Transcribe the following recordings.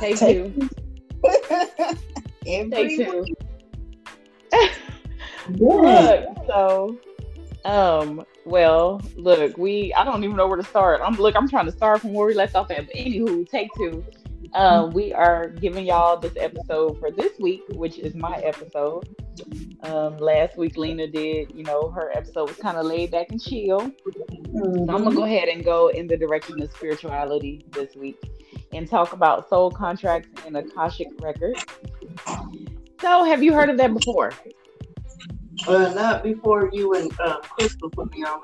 Take, Take two. Take two. look, so um, well, look, we I don't even know where to start. I'm look, I'm trying to start from where we left off at. But anywho, take two. Uh, we are giving y'all this episode for this week, which is my episode. Um, last week Lena did, you know, her episode was kind of laid back and chill. Mm-hmm. So I'm gonna go ahead and go in the direction of spirituality this week and talk about soul contracts and Akashic records. So, have you heard of that before? Uh, not before you and uh, Crystal put me on.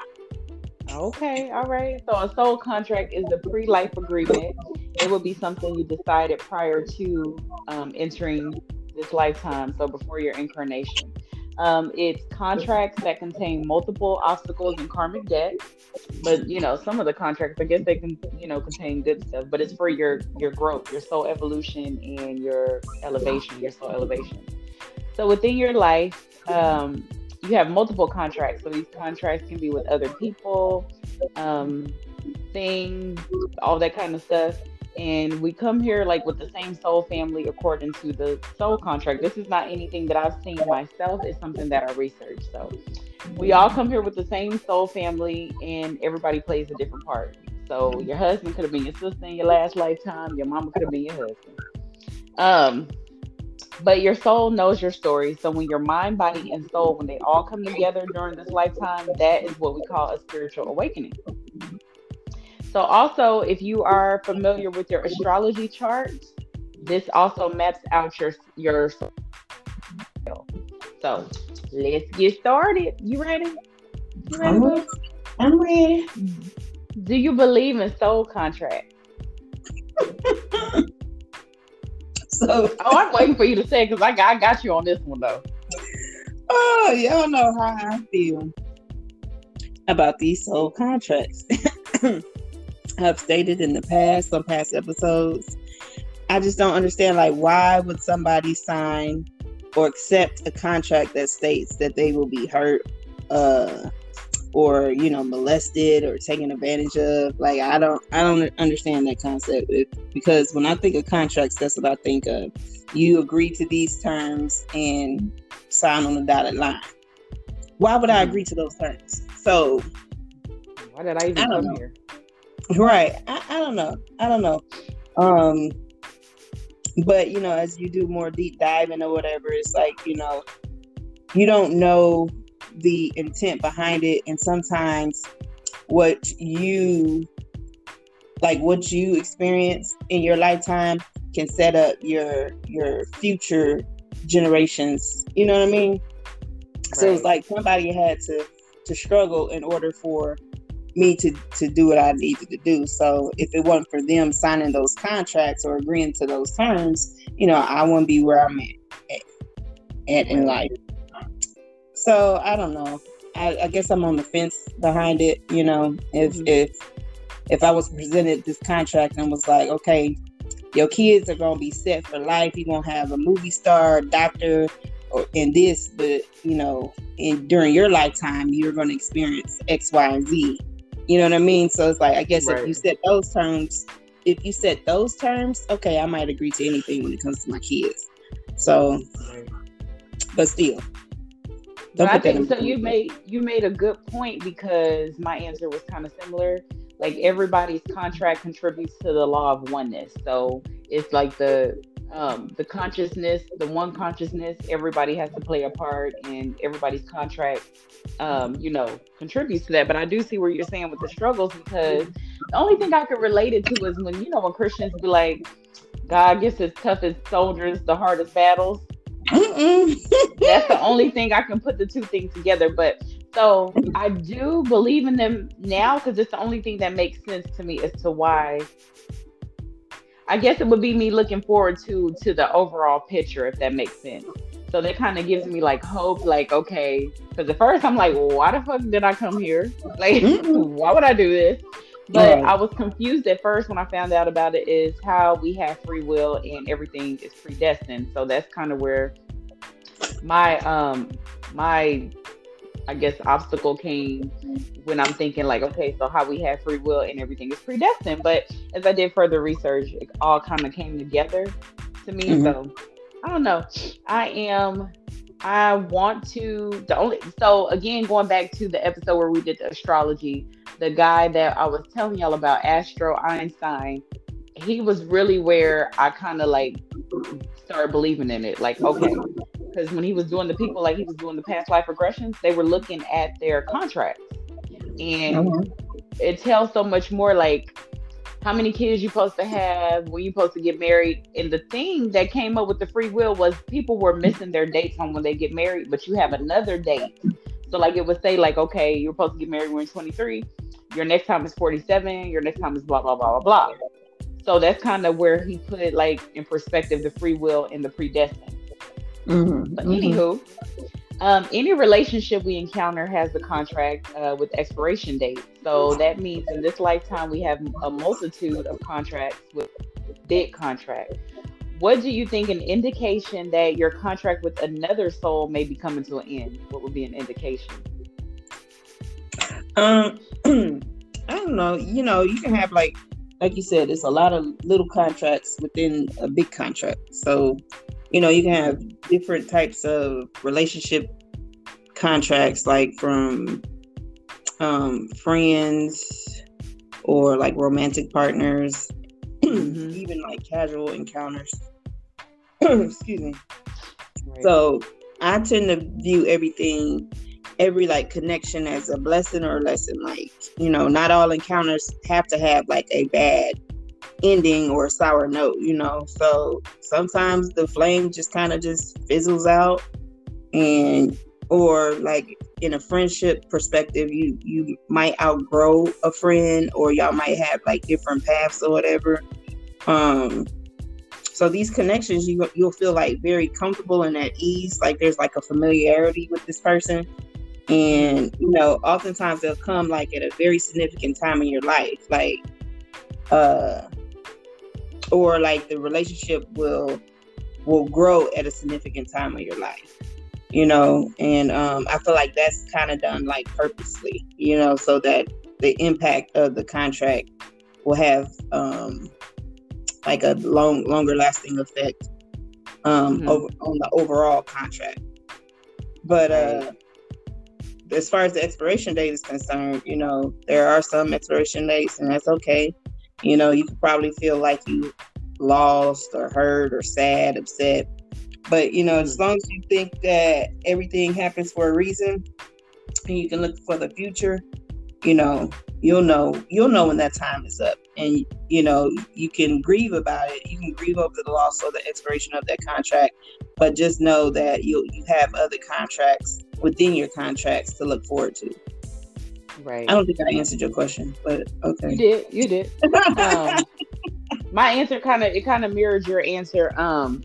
Okay, all right. So a soul contract is a pre-life agreement. It will be something you decided prior to um, entering this lifetime, so before your incarnation. Um, it's contracts that contain multiple obstacles and karmic debt, but you know some of the contracts, I guess they can you know contain good stuff, but it's for your your growth, your soul evolution, and your elevation, your soul elevation. So within your life, um, you have multiple contracts. So these contracts can be with other people, um, things, all that kind of stuff. And we come here like with the same soul family according to the soul contract. This is not anything that I've seen myself, it's something that I researched. So we all come here with the same soul family and everybody plays a different part. So your husband could have been your sister in your last lifetime, your mama could have been your husband. Um, but your soul knows your story. So when your mind, body, and soul, when they all come together during this lifetime, that is what we call a spiritual awakening. So also, if you are familiar with your astrology chart, this also maps out your your soul. So let's get started. You ready? You ready? I'm ready. I'm ready. Do you believe in soul contract? So oh, I'm waiting for you to say because I got, I got you on this one though. Oh, y'all know how I feel about these soul contracts. I've stated in the past, on past episodes, I just don't understand like why would somebody sign or accept a contract that states that they will be hurt, uh, or you know molested or taken advantage of? Like i don't i don't understand that concept. Because when i think of contracts that's what i think of. You agree to these terms and sign on the dotted line. Why would i mm-hmm. agree to those terms? So why did i even I come know. here right. I, I don't know. I don't know. Um but you know as you do more deep diving or whatever it's like you know you don't know the intent behind it. And sometimes what you like what you experience in your lifetime can set up your your future generations. You know what i mean? Right. so it's like somebody had to to struggle in order for me to to do what i needed to do so if it wasn't for them signing those contracts or agreeing to those terms you know i wouldn't be where i'm at, at in life so I don't know. I, I, guess I'm on the fence behind it. You know, if mm-hmm. if if I was presented this contract and was like, okay, your kids are gonna be set for life. You're gonna have a movie star, doctor, or in this, but you know, in during your lifetime, you're gonna experience X, Y, and Z. You know what I mean? So it's like, I guess right. if you set those terms, if you set those terms, okay, I might agree to anything when it comes to my kids. So, but still, don't I think so. You made you made a good point because my answer was kind of similar. Like everybody's contract contributes to the law of oneness. So it's like the um, the consciousness, the one consciousness. Everybody has to play a part, and everybody's contract, um, you know, contributes to that. But I do see where you're saying with the struggles because the only thing I could relate it to is when you know when Christians be like, God gets his toughest soldiers the hardest battles. That's the only thing I can put the two things together. But so I do believe in them now because it's the only thing that makes sense to me as to why. I guess it would be me looking forward to to the overall picture, if that makes sense. So that kind of gives me like hope, like okay, because at first I'm like, well, why the fuck did I come here? Like, why would I do this? But I was confused at first when I found out about it is how we have free will and everything is predestined. So that's kind of where my um my I guess obstacle came when I'm thinking like, okay, so how we have free will and everything is predestined. But as I did further research, it all kind of came together to me. Mm-hmm. So I don't know. I am. I want to the only so again going back to the episode where we did the astrology, the guy that I was telling y'all about, Astro Einstein, he was really where I kind of like started believing in it. Like, okay, because when he was doing the people, like he was doing the past life regressions, they were looking at their contracts, and mm-hmm. it tells so much more. Like, how many kids you supposed to have when you supposed to get married and the thing that came up with the free will was people were missing their dates on when they get married but you have another date so like it would say like okay you're supposed to get married when you're 23 your next time is 47 your next time is blah blah blah blah blah so that's kind of where he put it like in perspective the free will and the predestined mm-hmm. but mm-hmm. anywho um, any relationship we encounter has a contract uh, with expiration date. So that means in this lifetime we have a multitude of contracts with big contract. What do you think an indication that your contract with another soul may be coming to an end? What would be an indication? Um, I don't know. You know, you can have like, like you said, it's a lot of little contracts within a big contract. So you know, you can have different types of relationship contracts, like from um, friends or like romantic partners, mm-hmm. even like casual encounters. Excuse me. Right. So I tend to view everything, every like connection as a blessing or a lesson. Like, you know, not all encounters have to have like a bad ending or sour note, you know. So sometimes the flame just kind of just fizzles out and or like in a friendship perspective you you might outgrow a friend or y'all might have like different paths or whatever um so these connections you you'll feel like very comfortable and at ease like there's like a familiarity with this person and you know oftentimes they'll come like at a very significant time in your life like uh or like the relationship will will grow at a significant time of your life you know? And um, i feel like that's kind of done like purposely you know so that the impact of the contract will have um, like a long longer lasting effect um, mm-hmm. over, on the overall contract. But uh as far as the expiration date is concerned you know there are some expiration dates and that's okay you know, you could probably feel like you lost or hurt or sad, upset. But you know, as mm-hmm. long as you think that everything happens for a reason and you can look for the future, you know, you'll know you'll know when that time is up. And you know, you can grieve about it. You can grieve over the loss or the expiration of that contract, but just know that you you have other contracts within your contracts to look forward to. Right. I don't think I answered your question, but okay. You did. You did. um, my answer kind of it kind of mirrored your answer. Um,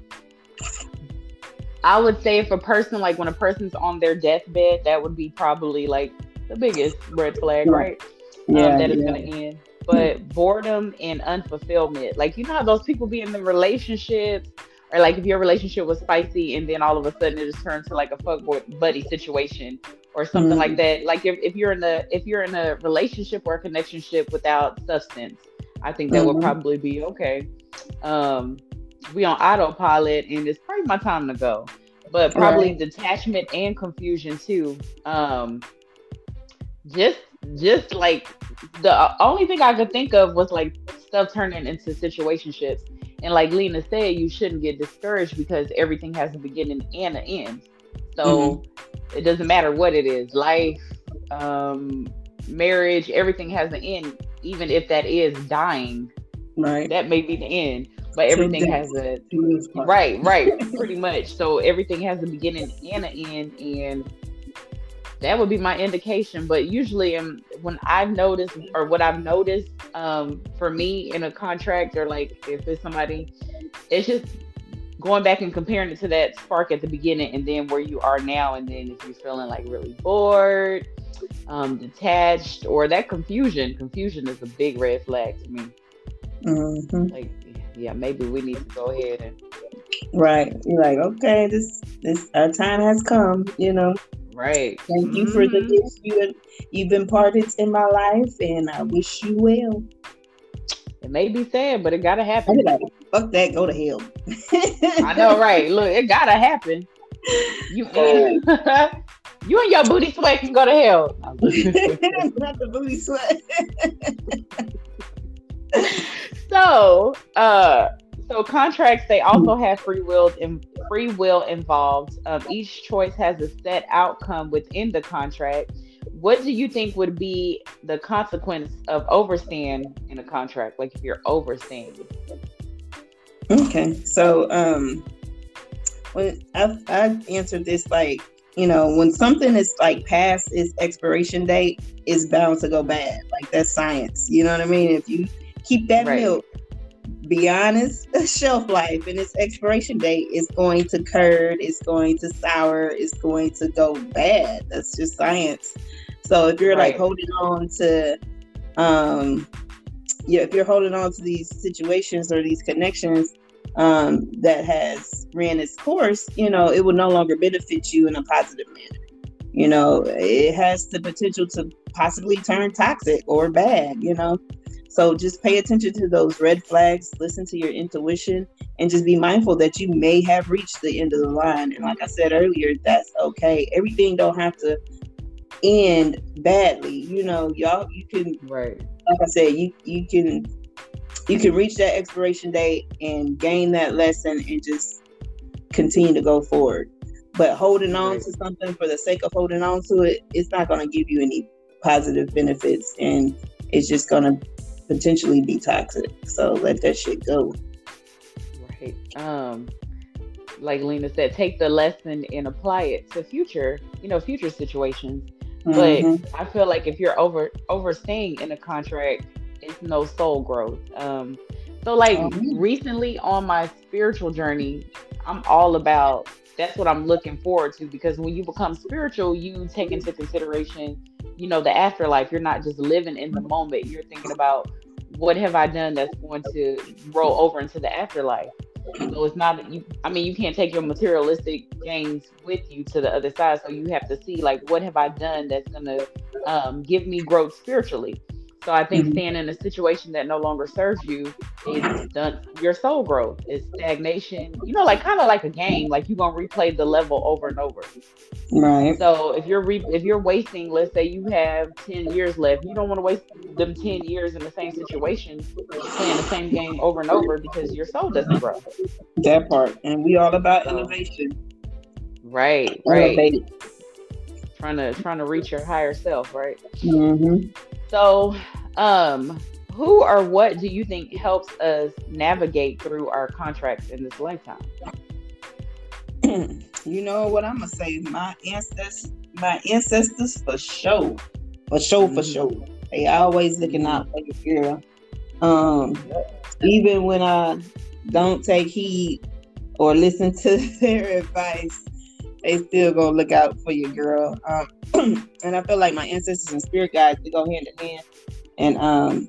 I would say if a person like when a person's on their deathbed, that would be probably like the biggest red flag, right? Um, yeah, um, that is yeah. going to end. But boredom and unfulfillment, like you know how those people be in the relationships, or like if your relationship was spicy and then all of a sudden it just turns to like a fuck buddy situation or something mm-hmm. like that. Like if, if you're in a if you're in a relationship or a connectionship without substance, I think that mm-hmm. would probably be okay. Um, we on autopilot and it's probably my time to go. But probably right. detachment and confusion too. Um, just just like the only thing I could think of was like stuff turning into situationships. And like Lena said, you shouldn't get discouraged because everything has a beginning and an end. So mm-hmm. it doesn't matter what it is life, um, marriage, everything has an end, even if that is dying. Right. That may be the end. But everything has a right, right, pretty much. So everything has a beginning and an end, and that would be my indication. But usually, um, when I've noticed, or what I've noticed, um, for me in a contract, or like if it's somebody, it's just going back and comparing it to that spark at the beginning and then where you are now and then if you're feeling like really bored um, detached or that confusion confusion is a big red flag to me mm-hmm. like yeah maybe we need to go ahead and right you're like okay this this our time has come you know Right. Thank you for the gifts you you've imparted in my life, and I wish you well. It may be sad, but it gotta happen. Like, Fuck that, go to hell. I know, right? Look, it gotta happen. You, you and your booty sweat can go to hell. Not the booty sweat. so, uh, so contracts they also have free will and free will involved. Um, each choice has a set outcome within the contract. What do you think would be the consequence of overstaying in a contract? Like if you're overstaying. Okay, so um, when I've, I've answered this like you know when something is like past its expiration date is bound to go bad like that's science you know what i mean if you keep that right. milk beyond its shelf life and its expiration date is going to curd it's going to sour it's going to go bad that's just science so if you're right. like holding on to um yeah if you're holding on to these situations or these connections um, that has ran its course, you know, it will no longer benefit you in a positive manner. You know, it has the potential to possibly turn toxic or bad, you know. So just pay attention to those red flags, listen to your intuition, and just be mindful that you may have reached the end of the line. And like I said earlier, that's okay. Everything don't have to end badly. You know, y'all you can right. Like I said, you you can you can reach that expiration date and gain that lesson and just continue to go forward. But holding on right. to something for the sake of holding on to it, it's not going to give you any positive benefits and it's just going to potentially be toxic. So let that shit go. Right. Um like Lena said, take the lesson and apply it to future, you know, future situations. Mm-hmm. But I feel like if you're over overstaying in a contract, it's no soul growth. Um, so like mm-hmm. recently on my spiritual journey, I'm all about that's what I'm looking forward to because when you become spiritual, you take into consideration, you know, the afterlife. You're not just living in the moment. You're thinking about what have I done that's going to roll over into the afterlife. So it's not you. I mean, you can't take your materialistic gains with you to the other side. So you have to see like, what have I done that's gonna um, give me growth spiritually. So I think mm-hmm. staying in a situation that no longer serves you is done your soul growth. is stagnation. You know, like kind of like a game. Like you're gonna replay the level over and over. Right. So if you're re- if you're wasting, let's say you have ten years left, you don't want to waste them ten years in the same situation, playing the same game over and over because your soul doesn't grow. That part, and we all about so, innovation. Right. Right. Trying to trying to reach your higher self, right? Mm-hmm. So, um, who or what do you think helps us navigate through our contracts in this lifetime? you know what I'm gonna say? My ancestors, my ancestors for sure, for sure, for mm-hmm. sure. They always looking out for your girl. Um, even when I don't take heed or listen to their advice, they still gonna look out for your girl. Um, and I feel like my ancestors and spirit guides they go hand in hand, and um,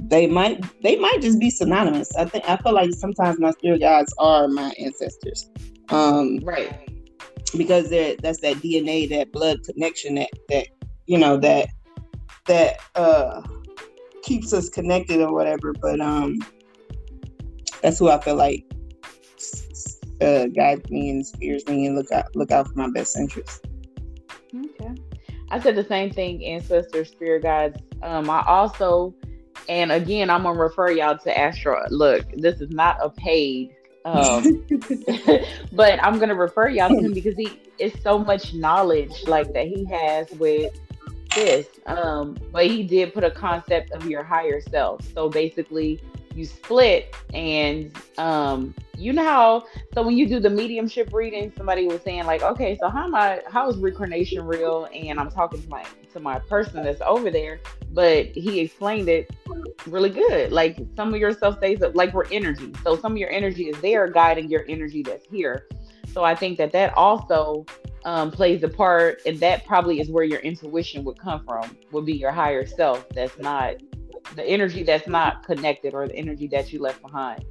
they might they might just be synonymous. I think I feel like sometimes my spirit guides are my ancestors, um, right? Because that's that DNA, that blood connection, that that you know that that uh keeps us connected or whatever. But um, that's who I feel like uh, guides me and steers me and look out look out for my best interest. Okay. I said the same thing, ancestor spirit guides. Um, I also, and again, I'm gonna refer y'all to Astro. Look, this is not a paid, um, but I'm gonna refer y'all to him because he is so much knowledge like that he has with this. Um, but he did put a concept of your higher self. So basically, you split and um you know how so when you do the mediumship reading somebody was saying like okay so how am i how is reincarnation real? And i'm talking to my to my person that's over there but he explained it really good. Like some of your stuff stays up like we're energy. So some of your energy is there guiding your energy that's here. So i think that that also um, plays a part and that probably is where your intuition would come from would be your higher self that's not the energy that's not connected or the energy that you left behind.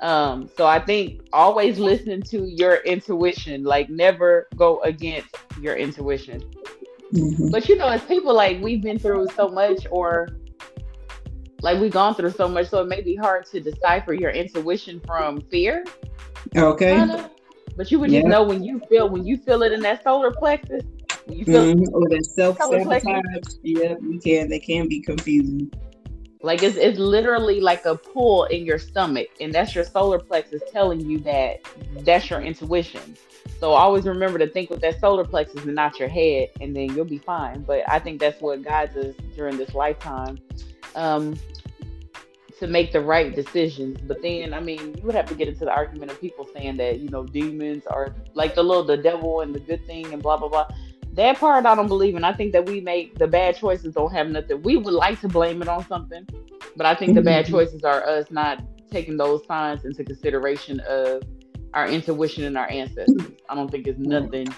Um, so I think always listening to your intuition, like never go against your intuition. Mm-hmm. But you know, as people like we've been through so much or like we've gone through so much, so it may be hard to decipher your intuition from fear. Okay. Kinda. But you would just know when you feel when you feel it in that solar plexus. When you feel mm-hmm. or that self sabotage. Yeah, you can. They can be confusing. Like it's it's literally like a pull in your stomach, and that's your solar plexus telling you that that's your intuition. So always remember to think with that solar plexus and not your head, and then you'll be fine. But I think that's what guides us during this lifetime. Um, to make the right decisions. But then, I mean, you would have to get into the argument of people saying that, you know, demons are like the little, the devil and the good thing and blah, blah, blah. That part I don't believe in. I think that we make the bad choices don't have nothing. We would like to blame it on something, but I think the bad choices are us not taking those signs into consideration of our intuition and our ancestors. I don't think it's nothing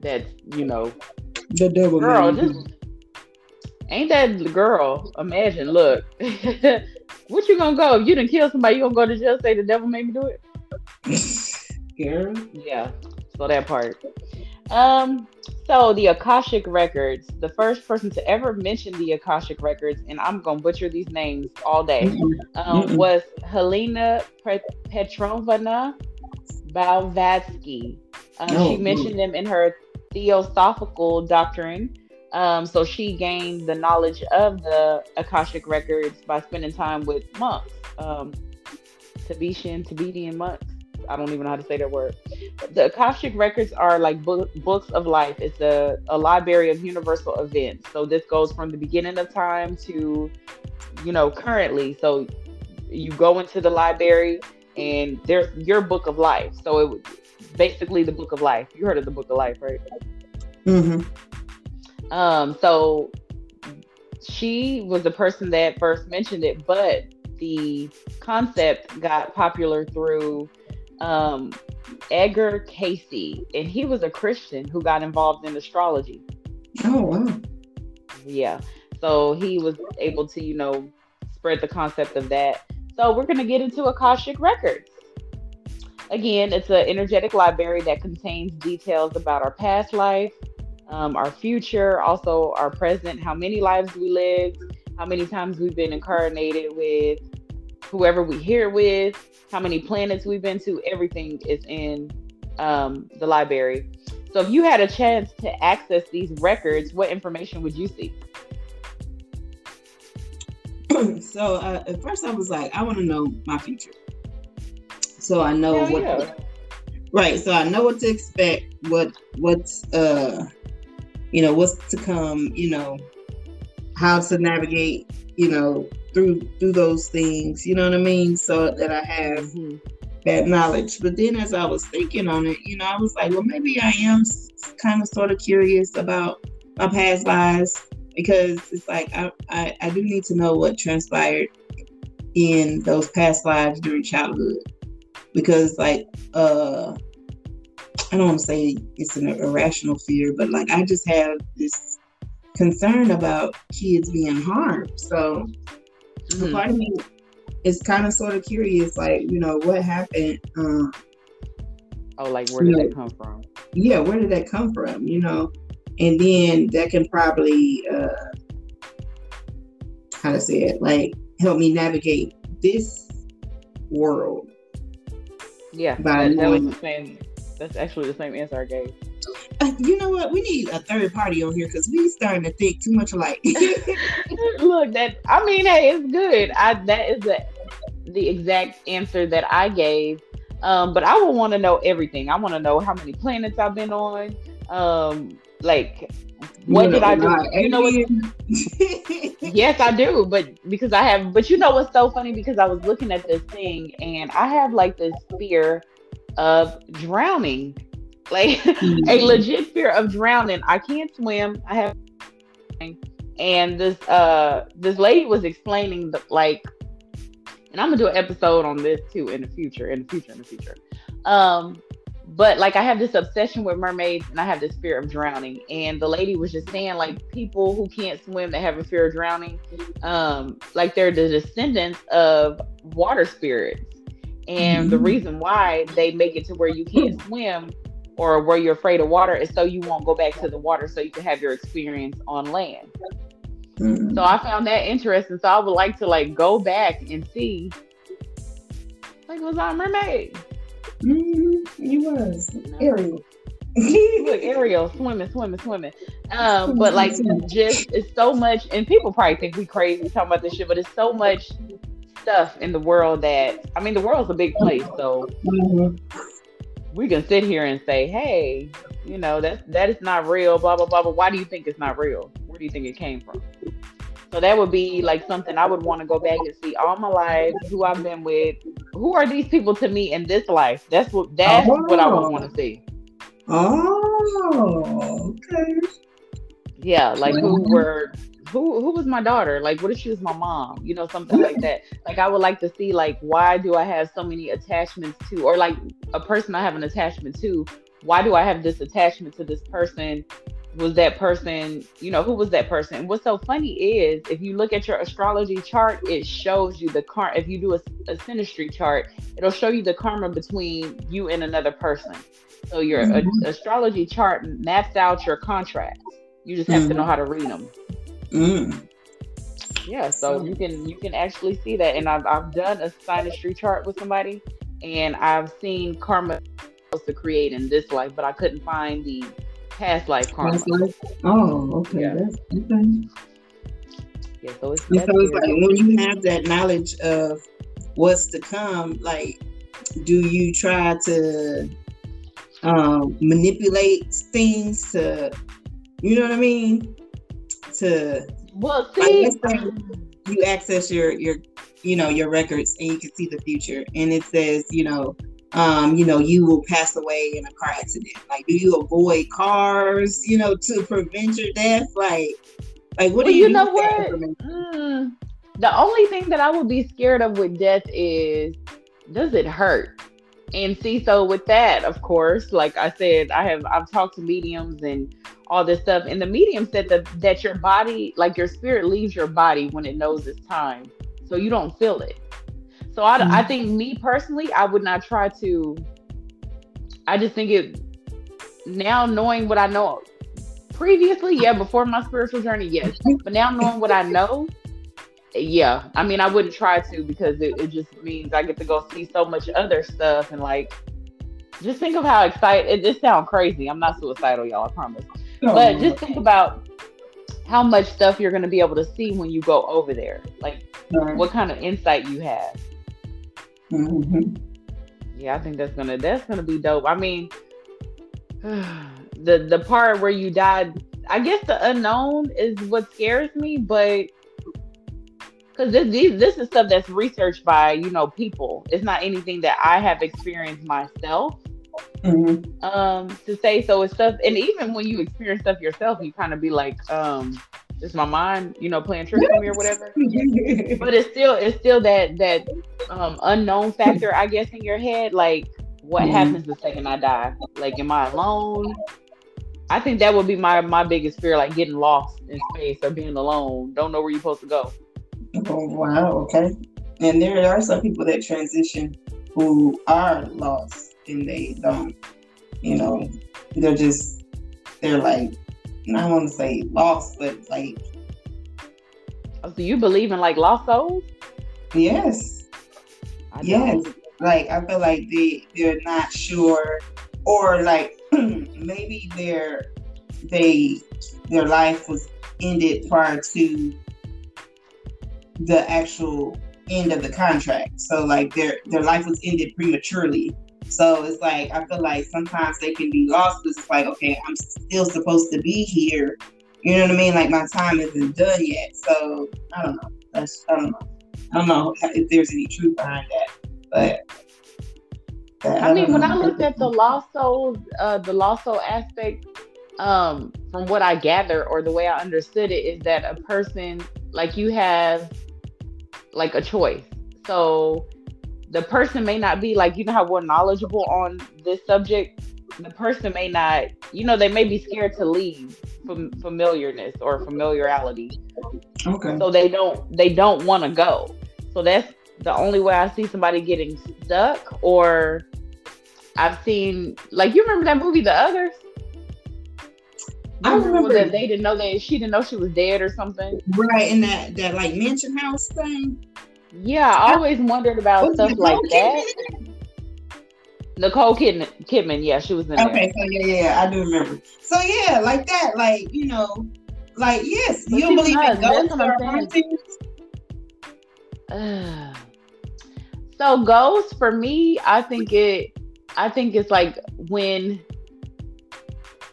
that's, you know, the devil. Girl, ain't that girl? Imagine, look. what you gonna go? If you didn't kill somebody, you gonna go to jail say the devil made me do it? Girl. Yeah. So that part. Um, so the Akashic Records, the first person to ever mention the Akashic Records, and I'm gonna butcher these names all day, mm-hmm. Um, mm-hmm. was Helena Petrovna Balvatsky. Um, oh, she mentioned them in her Theosophical Doctrine. Um, so she gained the knowledge of the Akashic Records by spending time with monks, um, Tibetan, Tibetan monks. I don't even know how to say that word. The Akashic records are like book, books of life. It's a, a library of universal events. So this goes from the beginning of time to, you know, currently. So you go into the library and there's your book of life. So it basically the book of life. You heard of the book of life, right? Mm-hmm. Um, so she was the person that first mentioned it, but the concept got popular through um, Edgar Cayce, and he was a Christian who got involved in astrology. Oh wow! Yeah, so he was able to, you know, spread the concept of that. So we're gonna get into Akashic records. Again, it's an energetic library that contains details about our past life, um, our future, also our present, how many lives we lived, how many times we've been incarnated with whoever we here with, how many planets we've been to, everything is in um, the library. So if you had a chance to access these records, what information would you see? so uh, at first I was like, I want to know my future. So I know Hell what yeah. right. So I know what to expect, what what's uh you know, what's to come, you know, how to navigate, you know, through through those things, you know what I mean? So that I have mm-hmm. that knowledge. But then as I was thinking on it, you know, I was like, well, maybe I am kind of sort of curious about my past lives because it's like I, I, I do need to know what transpired in those past lives during childhood because like uh I don't want to say it's an irrational fear, but like I just have this concern about kids being harmed. So mm-hmm. part of me is kind of sort of curious, like, you know, what happened? Um, oh, like where did know, that come from? Yeah, where did that come from? You know, and then that can probably, uh, how to say it, like help me navigate this world. Yeah, by that, that was the same. That's actually the same answer I gave. Uh, you know what? We need a third party on here because we starting to think too much alike. Look, that I mean, hey, it's good. I that is the the exact answer that I gave. Um, but I would want to know everything. I want to know how many planets I've been on. Um, like what you did I do? You know what? yes, I do. But because I have, but you know what's so funny? Because I was looking at this thing and I have like this fear of drowning like mm-hmm. a legit fear of drowning. I can't swim. I have and this uh this lady was explaining the, like and I'm gonna do an episode on this too in the future, in the future, in the future. Um, but like I have this obsession with mermaids and I have this fear of drowning. And the lady was just saying like people who can't swim that have a fear of drowning, um, like they're the descendants of water spirits And mm-hmm. the reason why they make it to where you can't swim or where you're afraid of water is so you won't go back to the water so you can have your experience on land. Mm-hmm. So I found that interesting. So I would like to like go back and see like was I a mermaid? Mm-hmm. You was. Ariel. Look, Ariel swimming, swimming, swimming. Um, but like just it's so much and people probably think we crazy talking about this shit, but it's so much stuff in the world that I mean the world's a big place, so mm-hmm. We can sit here and say, Hey, you know, that that is not real, blah blah blah, but why do you think it's not real? Where do you think it came from? So that would be like something I would want to go back and see all my life, who I've been with, who are these people to me in this life? That's what that's oh. what I would oh. want to see. Oh, okay. Yeah, like who were who who was my daughter? Like what if she was my mom? You know, something like that. Like I would like to see like why do I have so many attachments to or like a person I have an attachment to, why do I have this attachment to this person was that person, you know, who was that person? What's so funny is if you look at your astrology chart, it shows you the car. If you do a, a synastry chart, it'll show you the karma between you and another person. So your mm-hmm. a, astrology chart maps out your contracts. You just have mm-hmm. to know mm-hmm. how to read them. Mm. Yeah, so you can you can actually see that, and I've I've done a synastry chart with somebody, and I've seen karma to create in this life, but I couldn't find the past life karma. Life? Oh, okay. Yeah. That's okay. Yeah, so it's, so it's like when you have that knowledge of what's to come, like, do you try to um, manipulate things to, you know what I mean? To well, see, you access your your you know your records and you can see the future, and it says you know um, you know, you will pass away in a car accident? Like, do you avoid cars, you know, to prevent your death? Like, like what well, do you, you know what? Mm, the only thing that I would be scared of with death is does it hurt? And see, so with that, of course, like I said, I have I've talked to mediums and all this stuff, and the medium said that that your body, like your spirit, leaves your body when it knows it's time, so you don't feel it. So I, mm-hmm. I think me personally, I would not try to. I just think it now knowing what I know previously, yeah, before my spiritual journey, yes, but now knowing what I know, yeah, I mean, I wouldn't try to because it, it just means I get to go see so much other stuff and like, just think of how excited. It just sounds crazy. I'm not suicidal, y'all. I promise. But just think about how much stuff you're going to be able to see when you go over there. Like, right. what kind of insight you have. Mm-hmm. Yeah, I think that's gonna that's gonna be dope. I mean, the the part where you died, I guess the unknown is what scares me, but because this this is stuff that's researched by you know people. It's not anything that I have experienced myself. Mm-hmm. Um, to say so it's stuff, and even when you experience stuff yourself, you kind of be like, um, just my mind, you know, playing tricks on me or whatever. but it's still it's still that that um unknown factor, I guess, in your head. Like, what mm-hmm. happens the second I die? Like, am I alone? I think that would be my my biggest fear, like getting lost in space or being alone. Don't know where you're supposed to go. Oh wow, okay. And there are some people that transition who are lost and they don't, you know, they're just they're like I don't want to say lost, but like. Oh, so you believe in like lost souls? Yes. Yes. Like I feel like they they're not sure, or like maybe their they their life was ended prior to the actual end of the contract. So like their their life was ended prematurely so it's like I feel like sometimes they can be lost because it's like, okay, I'm still supposed to be here. You know what I mean? Like my time isn't done yet. So I don't know. That's I don't know. I don't know if there's any truth behind that, but. I, I mean, when I looked at the lost souls, uh, the lost soul aspect, um, from what I gather or the way I understood it, is that a person like you have like a choice. So the person may not be like you know how we're knowledgeable on this subject the person may not you know they may be scared to leave from familiarness or familiarity okay so they don't they don't want to go so that's the only way I see somebody getting stuck, or I've seen like you remember that movie, The Others. I remember that they didn't know that she didn't know she was dead or something. Right in that that like mansion house thing. Yeah, I always wondered about stuff like that. Nicole Kidman, Kidman, yeah, she was in okay, there. Okay, so yeah, yeah, I do remember. So yeah, like that, like you know, like yes, but you believe in ghosts or hauntings. so ghosts for me, I think it, I think it's like when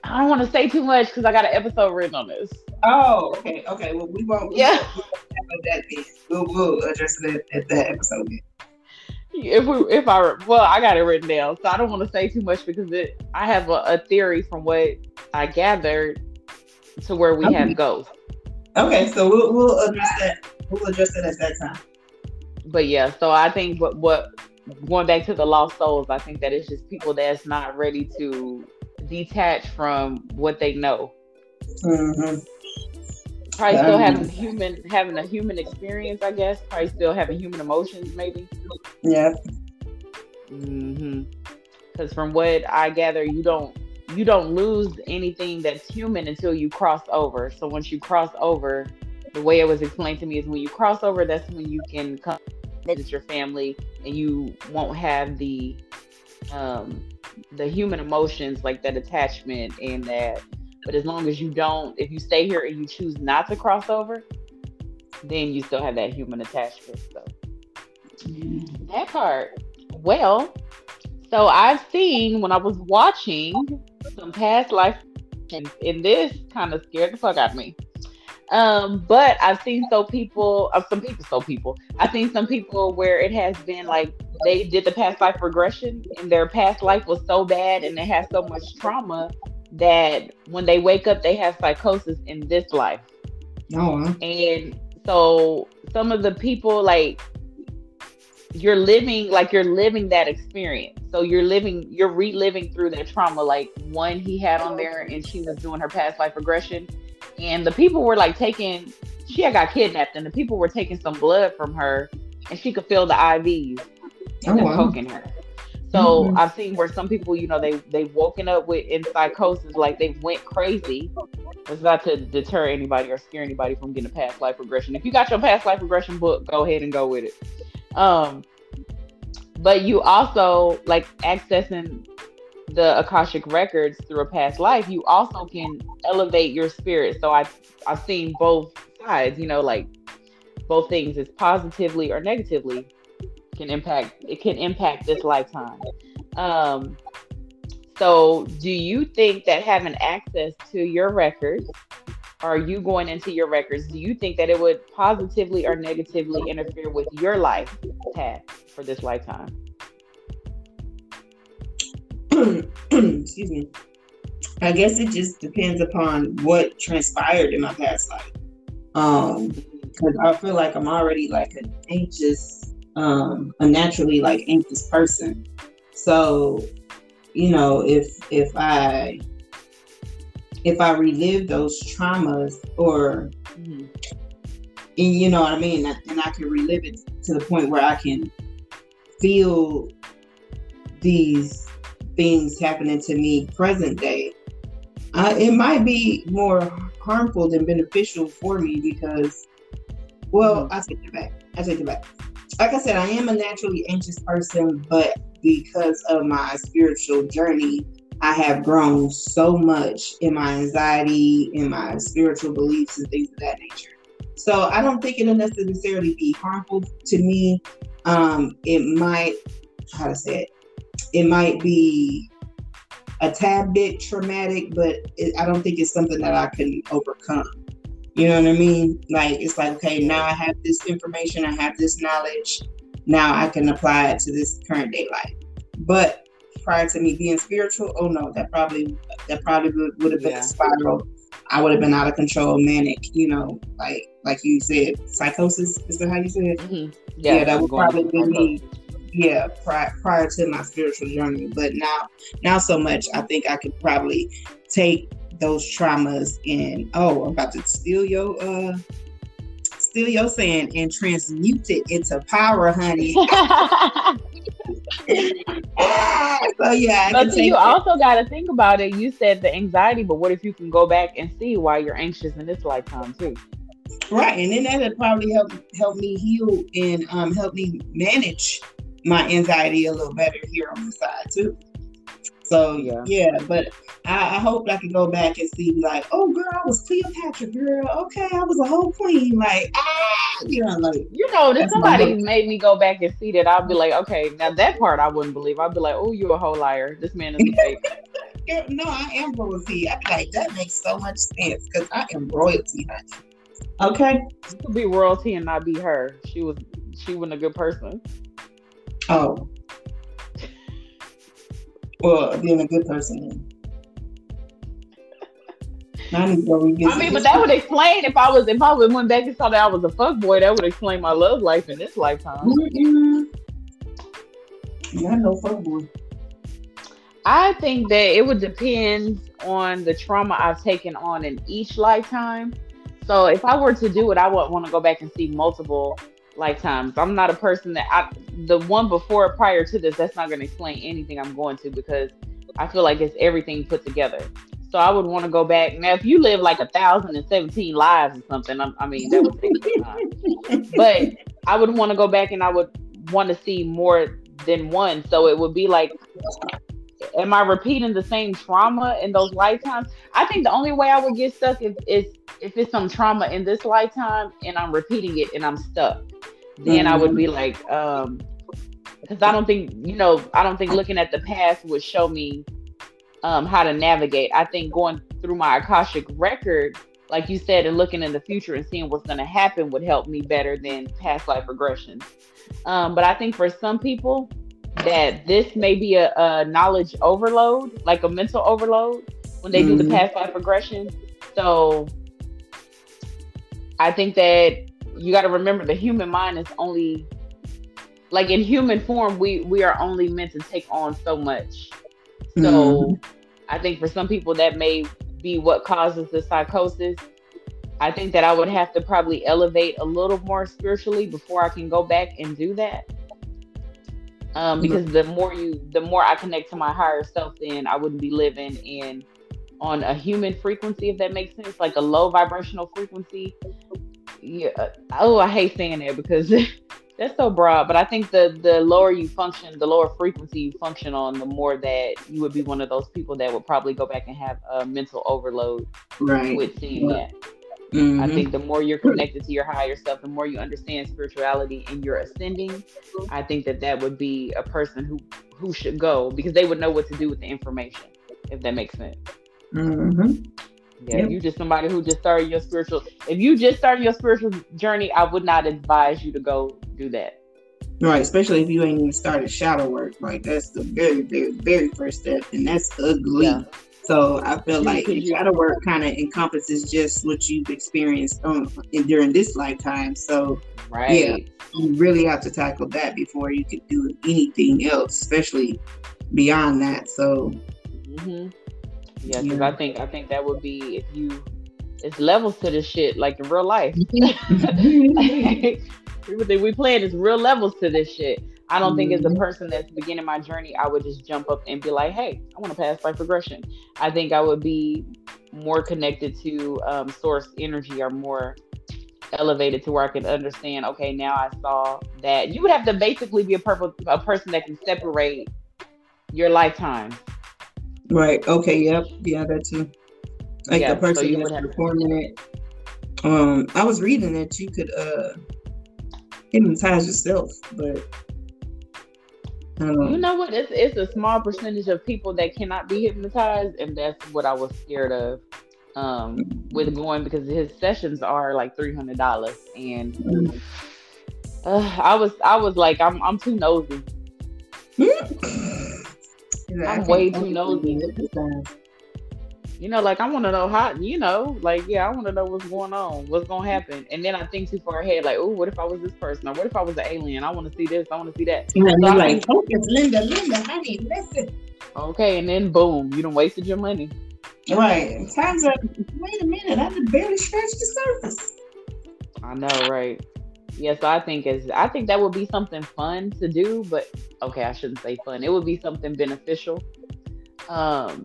I don't want to say too much because I got an episode written on this. Oh, okay, okay. Well, we won't. Yeah. Won't that We'll, we'll address it at, at that episode. If we, if I, well, I got it written down, so I don't want to say too much because it. I have a, a theory from what I gathered to where we okay. have ghosts. Okay, so we'll we'll address that. We'll address it at that time. But yeah, so I think what what going back to the lost souls, I think that it's just people that's not ready to detach from what they know. Mm-hmm. Probably still having human having a human experience, I guess. Probably still having human emotions, maybe. Yeah. Mm-hmm. Because from what I gather, you don't you don't lose anything that's human until you cross over. So once you cross over, the way it was explained to me is when you cross over, that's when you can come visit your family and you won't have the um the human emotions like that attachment and that but as long as you don't if you stay here and you choose not to cross over then you still have that human attachment so that part well so i've seen when i was watching some past life and, and this kind of scared the fuck out of me um, but I've seen so people, uh, some people, so people. I've seen some people where it has been like they did the past life regression, and their past life was so bad, and they had so much trauma that when they wake up, they have psychosis in this life. Oh, and so some of the people like you're living like you're living that experience. So you're living, you're reliving through that trauma. Like one he had on there, and she was doing her past life regression and the people were like taking she had got kidnapped and the people were taking some blood from her and she could feel the IVs oh, and oh, wow. poking her. So mm-hmm. I've seen where some people, you know, they they've woken up with in psychosis, like they went crazy. It's not to deter anybody or scare anybody from getting a past life regression. If you got your past life regression book, go ahead and go with it. Um, but you also like accessing the Akashic records through a past life, you also can elevate your spirit. So I I've seen both sides, you know, like both things is positively or negatively can impact it can impact this lifetime. Um so do you think that having access to your records are you going into your records do you think that it would positively or negatively interfere with your life path for this lifetime excuse me. I guess it just depends upon what transpired in my past life. Um, because I feel like I'm already like an anxious, um, a naturally like anxious person. So, you know, if if I if I relive those traumas or mm-hmm. and you know what I mean, and I can relive it to the point where I can feel these things happening to me present day, it might be more harmful than beneficial for me because, well, mm-hmm. I take it back. I take it back. Like I said, I am a naturally anxious person, but because of my spiritual journey, I have grown so much in my anxiety, in my spiritual beliefs, and things of that nature. So I don't think it'll necessarily be harmful to me. Um, it might, how to say it, it might be a tad bit traumatic, but it, I don't think it's something that I can overcome. You know what I mean? Like it's like, okay, now I have this information, I have this knowledge, now I can apply it to this current day life. But prior to me being spiritual, oh no, that probably that probably would, would have been yeah. a spiral. I would have been out of control, manic, you know, like like you said, psychosis. Is that how you said? Mm-hmm. Yeah, yeah, that would probably be me yeah prior, prior to my spiritual journey but now now so much i think i could probably take those traumas and oh i'm about to steal your uh steal your sand and transmute it into power, honey. so yeah, but you also got to think about it. You said the anxiety, but what if you can go back and see why you're anxious in this lifetime too? Right, and then that'll probably help help me heal and um, help me manage my anxiety a little better here on the side too. So yeah, yeah but I, I, hope I can go back and see like, oh girl, I was Cleopatra, girl. Okay, I was a whole queen. Like, ah, you know, like you know, if somebody made me go back and see that, I'll be like, okay, now that part I wouldn't believe. I'd be like, oh, you're a whole liar. This man is a fake. no, I am royalty. I'd be like, that makes so much sense because I am royalty, honey. Okay. You could be royalty and not be her. She was she wasn't a good person. Oh. Well, being a good person. I, I mean, but that would explain if I was if I went back and saw that I was a fuck boy, that would explain my love life in this lifetime. Mm-hmm. Not no fuck boy. I think that it would depend on the trauma I've taken on in each lifetime. So if I were to do it, I would want to go back and see multiple lifetimes. I'm not a person that I the one before prior to this, that's not going to explain anything I'm going to because I feel like it's everything put together. So I would want to go back. Now, if you live like a thousand and seventeen lives or something, I, I mean, that would take time. but I would want to go back and I would want to see more than one. So it would be like, am I repeating the same trauma in those lifetimes? I think the only way I would get stuck is, is if it's some trauma in this lifetime and I'm repeating it and I'm stuck then mm-hmm. I would be mm-hmm. like, um, because I don't think you know, I don't think looking at the past would show me um how to navigate. I think going through my akashic record, like you said, and looking in the future and seeing what's going to happen would help me better than past life regressions. Um, but I think for some people that this may be a, a knowledge overload, like a mental overload when they mm-hmm. do the mm-hmm. past life regression. So I think that you got to remember the human mind is only like in human form we we are only meant to take on so much so mm-hmm. i think for some people that may be what causes the psychosis i think that i would have to probably elevate a little more spiritually before i can go back and do that um, because the more you the more i connect to my higher self then i wouldn't be living in on a human frequency if that makes sense like a low vibrational frequency yeah. Uh, oh, I hate saying that because that's so broad. But I think the the lower you function, the lower frequency you function on, the more that you would be one of those people that would probably go back and have a mental overload right. with seeing that. Mm-hmm. I think the more you're connected to your higher self, the more you understand spirituality and you're ascending. I think that that would be a person who who should go because they would know what to do with the information, if that makes sense. Mm-hmm. Yeah, yep. you just somebody who just started your spiritual. If you just started your spiritual journey, I would not advise you to go do that. Right, especially if you ain't even started shadow work. Like that's the very, very, very first step, and that's ugly. Yeah. So I feel like shadow work kind of encompasses just what you've experienced um, in, during this lifetime. So right. yeah, you really have to tackle that before you can do anything else, especially beyond that. So. Mm-hmm. Yeah, because yeah. I think I think that would be if you it's levels to this shit like in real life. People think we playing is real levels to this shit. I don't think as a mm-hmm. person that's beginning my journey, I would just jump up and be like, "Hey, I want to past life regression." I think I would be more connected to um, source energy or more elevated to where I can understand. Okay, now I saw that you would have to basically be a, purple, a person that can separate your lifetime Right. Okay. Yep. Yeah, that too. Like yeah, the person so that's performing it. Um, I was reading that you could uh hypnotize yourself, but you know what? It's it's a small percentage of people that cannot be hypnotized, and that's what I was scared of um with going because his sessions are like three hundred dollars, and mm. uh, I was I was like I'm I'm too nosy. I'm way too nosy. You know, like I want to know how. You know, like yeah, I want to know what's going on, what's gonna happen, and then I think too far ahead. Like, oh, what if I was this person? Or what if I was an alien? I want to see this. I want to see that. And so like, think, focus, Linda, Linda, honey, listen. Okay, and then boom, you don't wasted your money. Right. Times up. Wait a minute, I just barely scratched the surface. I I know, right? Yes, yeah, so I think is I think that would be something fun to do, but okay, I shouldn't say fun. It would be something beneficial. Um,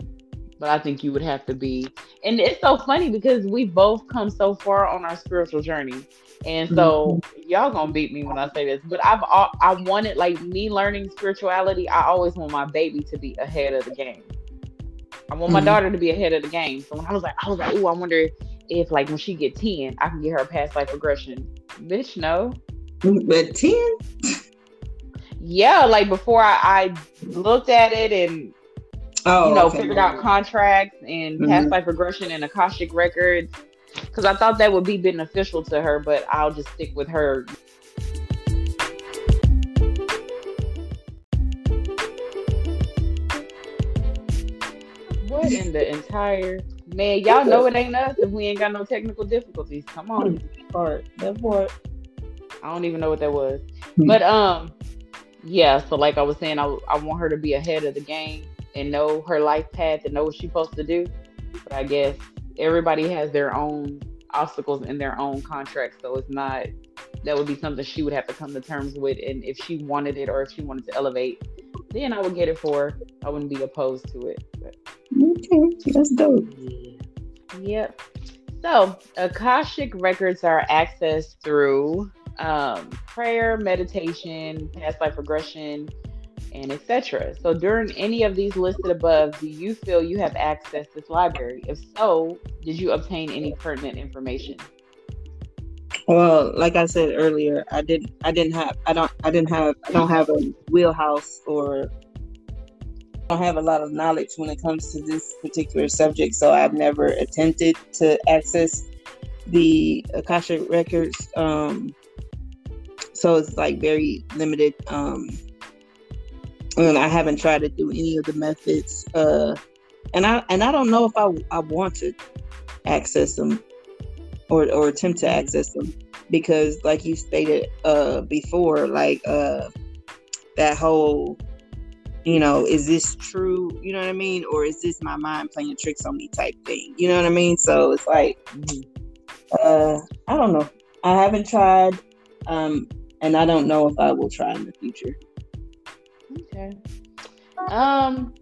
but I think you would have to be. And it's so funny because we both come so far on our spiritual journey, and so mm-hmm. y'all gonna beat me when I say this. But I've I wanted like me learning spirituality. I always want my baby to be ahead of the game. I want my mm-hmm. daughter to be ahead of the game. So when I was like, I was like, oh, I wonder if like when she get ten, I can get her past life regression. Bitch, no. But ten. yeah, like before I, I looked at it and oh, you know, okay. figured out contracts and mm-hmm. past life regression and Akashic records because I thought that would be beneficial to her, but I'll just stick with her. What in the entire man? Y'all know it ain't us if we ain't got no technical difficulties. Come on, part that part. I don't even know what that was, hmm. but um, yeah. So like I was saying, I I want her to be ahead of the game and know her life path and know what she's supposed to do. But I guess everybody has their own obstacles in their own contract. So it's not that would be something she would have to come to terms with. And if she wanted it or if she wanted to elevate, then I would get it for her. I wouldn't be opposed to it. But. Okay, that's dope. Yeah. Yep. So Akashic records are accessed through um, prayer, meditation, past life regression, and etc. So during any of these listed above, do you feel you have access to this library? If so, did you obtain any pertinent information? Well, like I said earlier, I didn't I didn't have I don't I didn't have I don't have a wheelhouse or I don't have a lot of knowledge when it comes to this particular subject, so I've never attempted to access the Akasha records. Um, so it's like very limited um, and I haven't tried to do any of the methods. Uh, and I and I don't know if I I want to access them or or attempt to access them because, like you stated uh, before, like uh, that whole you know, is this true? You know what I mean? Or is this my mind playing tricks on me type thing? You know what I mean? So it's like, uh, I don't know. I haven't tried, um, and I don't know if I will try in the future. Okay. Um,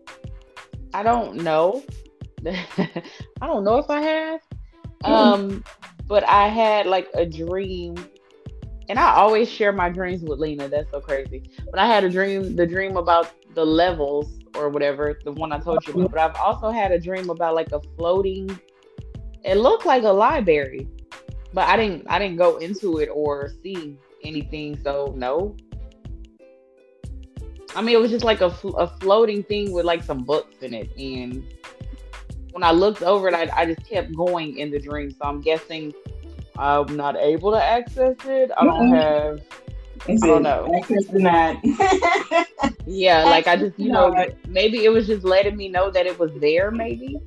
I don't know. I don't know if I have. Hmm. Um, but I had like a dream, and I always share my dreams with Lena. That's so crazy. But I had a dream, the dream about the levels or whatever, the one I told you about. But I've also had a dream about like a floating. It looked like a library, but I didn't. I didn't go into it or see anything. So no, I mean, it was just like a, a floating thing with like some books in it. And when I looked over it, I, I just kept going in the dream. So I'm guessing I'm not able to access it. I don't have. I don't know. Access denied. yeah, like I just, you know, maybe it was just letting me know that it was there, maybe.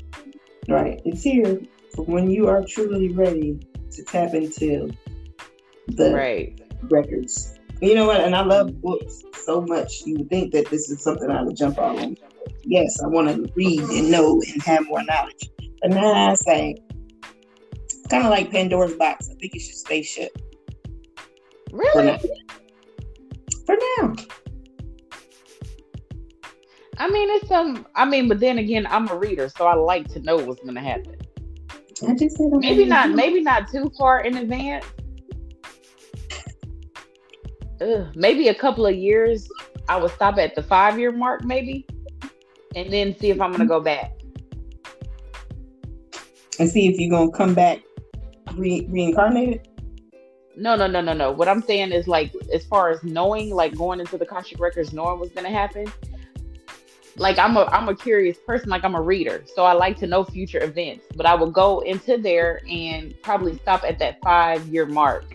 Right. It's here for when you are truly ready to tap into the right records. You know what? And I love books so much. You would think that this is something I would jump on. Yes, I want to read and know and have more knowledge. But now I say, kind of like Pandora's box. I think it should stay shut. Really? For now. For now. I mean, it's some. I mean, but then again, I'm a reader, so I like to know what's going to happen. I just said maybe not. Maybe not too far in advance, ugh, maybe a couple of years, I would stop at the five year mark, maybe, and then see if I'm gonna go back and see if you're gonna come back re- reincarnated. No, no, no, no, no. What I'm saying is like, as far as knowing, like going into the Akashic records, knowing what's gonna happen. Like I'm a I'm a curious person. Like I'm a reader, so I like to know future events. But I will go into there and probably stop at that five year mark,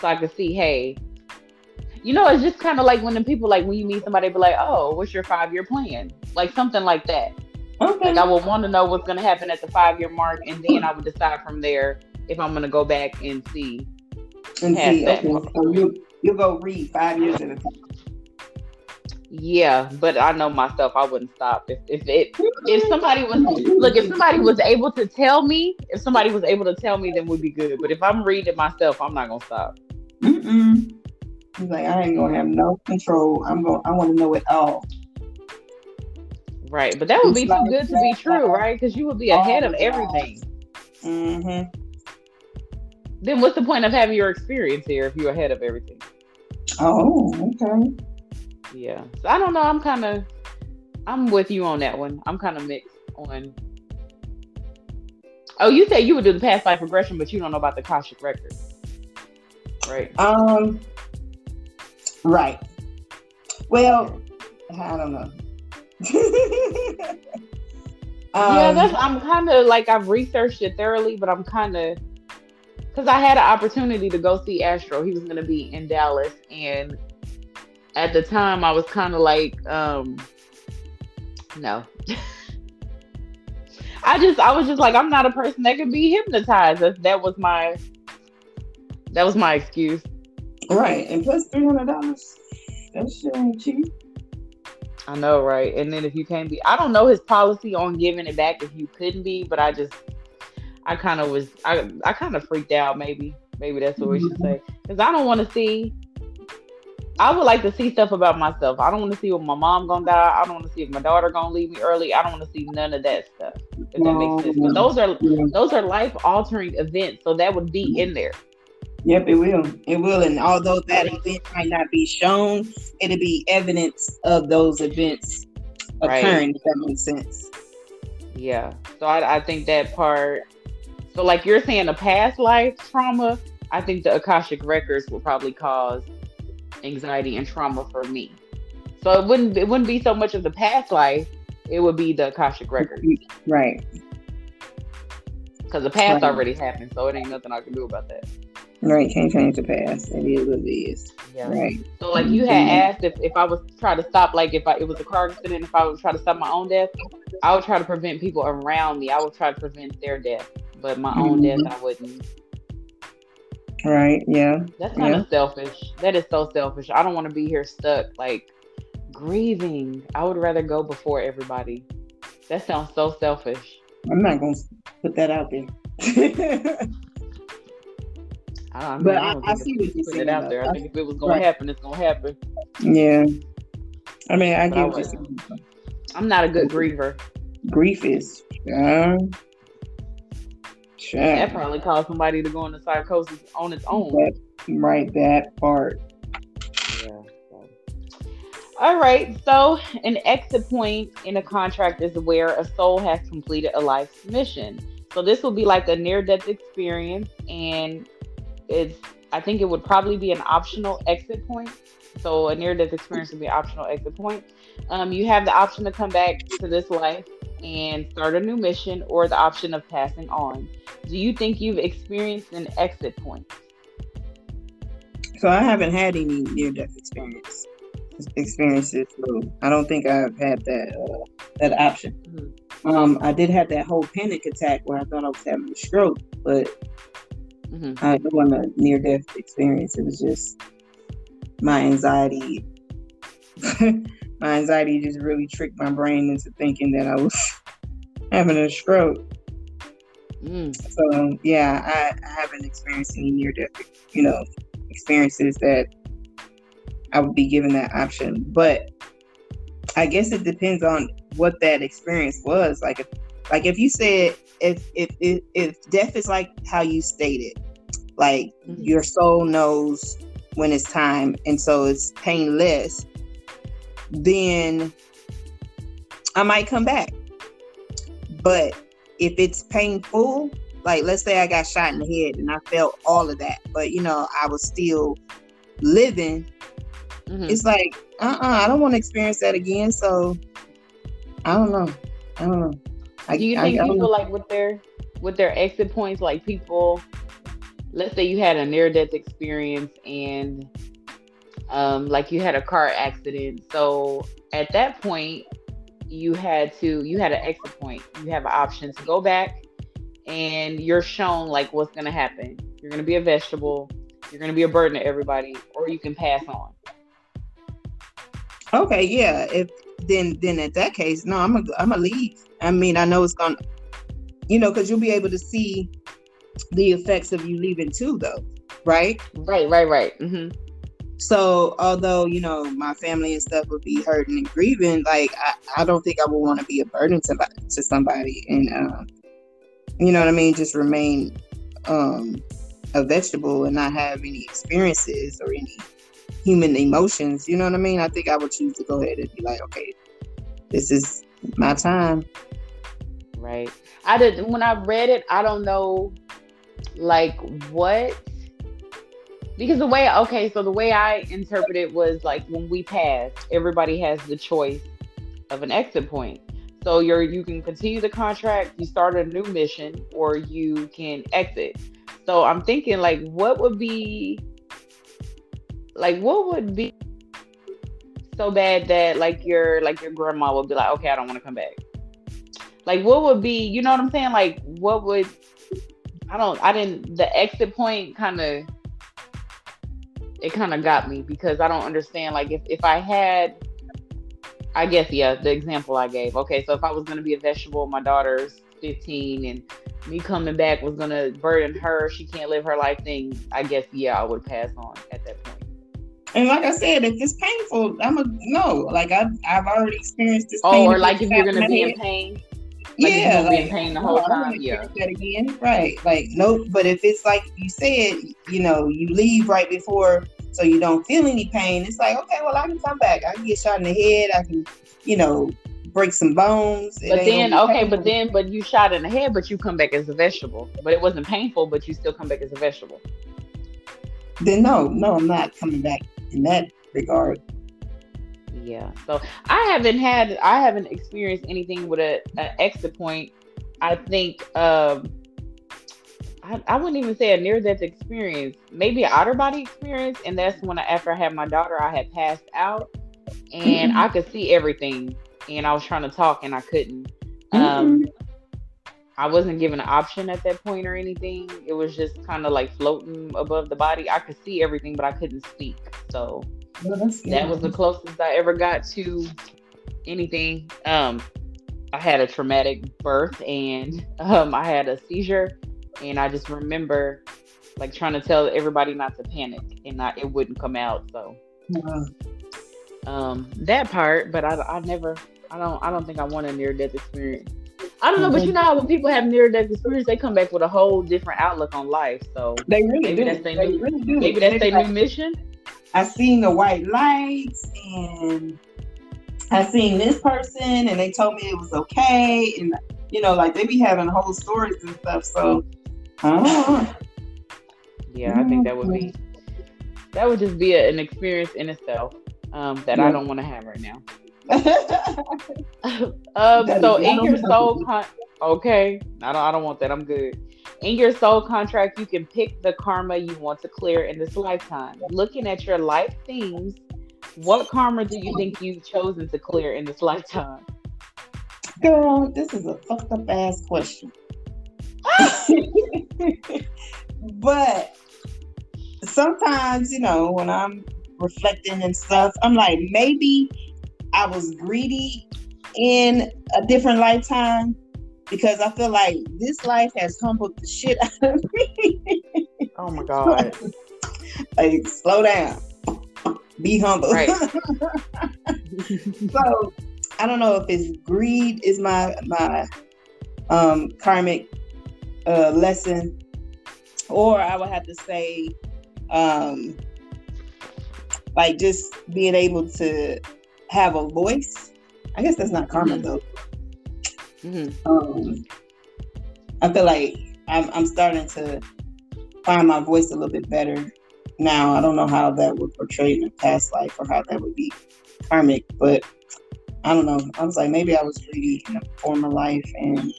so I can see, hey, you know, it's just kind of like when the people like when you meet somebody, be like, "Oh, what's your five year plan?" Like something like that. Okay. Like I would want to know what's going to happen at the five year mark, and then I would decide from there if I'm going to go back and see. And see, okay. So you you go read five years at a time. Yeah, but I know myself. I wouldn't stop if if it if somebody was look if somebody was able to tell me if somebody was able to tell me then we'd be good. But if I'm reading myself, I'm not gonna stop. Mm-mm. He's like, I ain't gonna have no control. I'm gonna, I want to know it all. Right, but that would be too good to be true, right? Because you would be ahead of everything. Mm-hmm. Then what's the point of having your experience here if you're ahead of everything? Oh, okay. Yeah. So I don't know. I'm kind of, I'm with you on that one. I'm kind of mixed on. Oh, you said you would do the past life regression, but you don't know about the Akashic record, right? Um. Right. Well, I don't know. um, yeah, that's. I'm kind of like I've researched it thoroughly, but I'm kind of because I had an opportunity to go see Astro. He was going to be in Dallas, and at the time, I was kind of like, um, no. I just, I was just like, I'm not a person that can be hypnotized. That, that was my, that was my excuse. Right, and plus three hundred dollars. That shit ain't cheap. I know, right? And then if you can't be, I don't know his policy on giving it back if you couldn't be, but I just, I kind of was, I, I kind of freaked out. Maybe, maybe that's what we should mm-hmm. say, because I don't want to see. I would like to see stuff about myself. I don't want to see when my mom gonna die. I don't want to see if my daughter gonna leave me early. I don't want to see none of that stuff. If that makes sense. But those are those are life altering events, so that would be mm-hmm. in there. Yep, it will. It will. And although that event might not be shown, it'll be evidence of those events occurring, right. if that makes sense. Yeah. So I, I think that part. So, like you're saying, a past life trauma, I think the Akashic records will probably cause anxiety and trauma for me. So it wouldn't it wouldn't be so much of the past life; it would be the Akashic records. Right. Because the past right. already happened, so it ain't nothing I can do about that. Right, can't change the past. It is what it is. Yeah. Right. So like you had asked if, if I was trying to stop like if I it was a car accident, if I was trying to stop my own death, I would try to prevent people around me. I would try to prevent their death. But my mm-hmm. own death I wouldn't. Right, yeah. That's kind yeah. of selfish. That is so selfish. I don't want to be here stuck like grieving. I would rather go before everybody. That sounds so selfish. I'm not gonna put that out there. I mean, but I, I, I see what you're saying. It out there. I think if it was gonna right. happen, it's gonna happen. Yeah. I mean, I get what I'm not a good griever. Grief is, yeah. Sure. That probably caused somebody to go into psychosis on its own. That, right, that part. Yeah. All right. So, an exit point in a contract is where a soul has completed a life's mission. So, this will be like a near death experience, and it's I think it would probably be an optional exit point. So a near death experience would be an optional exit point. Um, you have the option to come back to this life and start a new mission or the option of passing on. Do you think you've experienced an exit point? So I haven't had any near death experience experiences. So I don't think I've had that uh, that option. Mm-hmm. Um, I did have that whole panic attack where I thought I was having a stroke, but Mm-hmm. I, it wasn't a near death experience. It was just my anxiety. my anxiety just really tricked my brain into thinking that I was having a stroke. Mm. So yeah, I, I haven't experienced any near death, you know, experiences that I would be given that option. But I guess it depends on what that experience was. Like if like if you said if if if, if death is like how you stated, like mm-hmm. your soul knows when it's time, and so it's painless, then I might come back. But if it's painful, like let's say I got shot in the head and I felt all of that, but you know, I was still living. Mm-hmm. It's like, uh uh-uh, I don't want to experience that again. So I don't know. I don't know. I, Do you think I, people like with their with their exit points, like people, let's say you had a near death experience and um, like you had a car accident. So at that point, you had to you had an exit point. You have an option to go back, and you're shown like what's gonna happen. You're gonna be a vegetable. You're gonna be a burden to everybody, or you can pass on. Okay, yeah. If then then at that case, no, I'm a I'm a leave. I mean, I know it's gonna, you know, because you'll be able to see the effects of you leaving too, though, right? Right, right, right. Mm-hmm. So although you know my family and stuff would be hurting and grieving, like I, I don't think I would want to be a burden to to somebody, and uh, you know what I mean. Just remain um, a vegetable and not have any experiences or any human emotions. You know what I mean? I think I would choose to go ahead and be like, okay, this is my time. Right. I did when I read it. I don't know, like what. Because the way, okay, so the way I interpret it was like when we pass, everybody has the choice of an exit point. So you're you can continue the contract, you start a new mission, or you can exit. So I'm thinking like what would be like what would be so bad that like your like your grandma would be like, okay, I don't want to come back. Like what would be, you know what I'm saying? Like what would I don't I didn't the exit point kind of it kind of got me because I don't understand like if if I had I guess yeah, the example I gave. Okay, so if I was gonna be a vegetable, my daughter's 15 and me coming back was gonna burden her, she can't live her life thing, I guess yeah, I would pass on at that point. And like I said, if it's painful, I'm a no. Like I've I've already experienced this. Oh, or like if you're gonna be in pain. Like yeah, like, be in pain the oh, whole no, time. Yeah, that again, right? Like no, but if it's like you said, you know, you leave right before, so you don't feel any pain. It's like okay, well, I can come back. I can get shot in the head. I can, you know, break some bones. But then, okay, but then, but you shot in the head, but you come back as a vegetable. But it wasn't painful, but you still come back as a vegetable. Then no, no, I'm not coming back in that regard. Yeah. So I haven't had I haven't experienced anything with a, a exit point. I think um I, I wouldn't even say a near death experience, maybe an outer body experience, and that's when I, after I had my daughter, I had passed out, and mm-hmm. I could see everything, and I was trying to talk and I couldn't. Um, mm-hmm. Um, I wasn't given an option at that point or anything. It was just kind of like floating above the body. I could see everything, but I couldn't speak. So well, that was the closest I ever got to anything. Um, I had a traumatic birth and um, I had a seizure, and I just remember like trying to tell everybody not to panic, and not it wouldn't come out. So um, that part, but I, I never, I don't, I don't think I want a near death experience. I don't know, but you know how when people have near death experience, they come back with a whole different outlook on life. So they really maybe do. That's their new, really do. Maybe that's their like, new mission. I seen the white lights and I seen this person and they told me it was okay and you know like they be having whole stories and stuff. So yeah, I think that would be that would just be a, an experience in itself um, that yeah. I don't want to have right now. Um, so in your soul con- okay, I don't I don't want that. I'm good. In your soul contract, you can pick the karma you want to clear in this lifetime. Looking at your life themes, what karma do you think you've chosen to clear in this lifetime? Girl, this is a fucked up ass question. but sometimes, you know, when I'm reflecting and stuff, I'm like, maybe I was greedy in a different lifetime because I feel like this life has humbled the shit out of me. oh my god! like, slow down, be humble. Right. so I don't know if it's greed is my my um, karmic uh, lesson, or I would have to say, um, like just being able to have a voice. I guess that's not common mm-hmm. though. Mm-hmm. Um, I feel like I'm, I'm starting to find my voice a little bit better now. I don't know how that would portray in a past life or how that would be karmic, but I don't know. I was like, maybe I was greedy in a former life and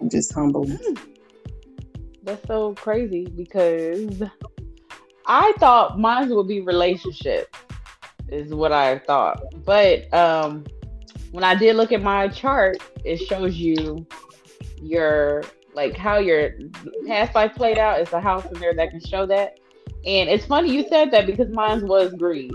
I'm just humble. Hmm. That's so crazy because I thought mine would be relationships is what I thought. But um, when I did look at my chart, it shows you your like how your past life played out. It's a house in there that can show that. And it's funny you said that because mine was greed.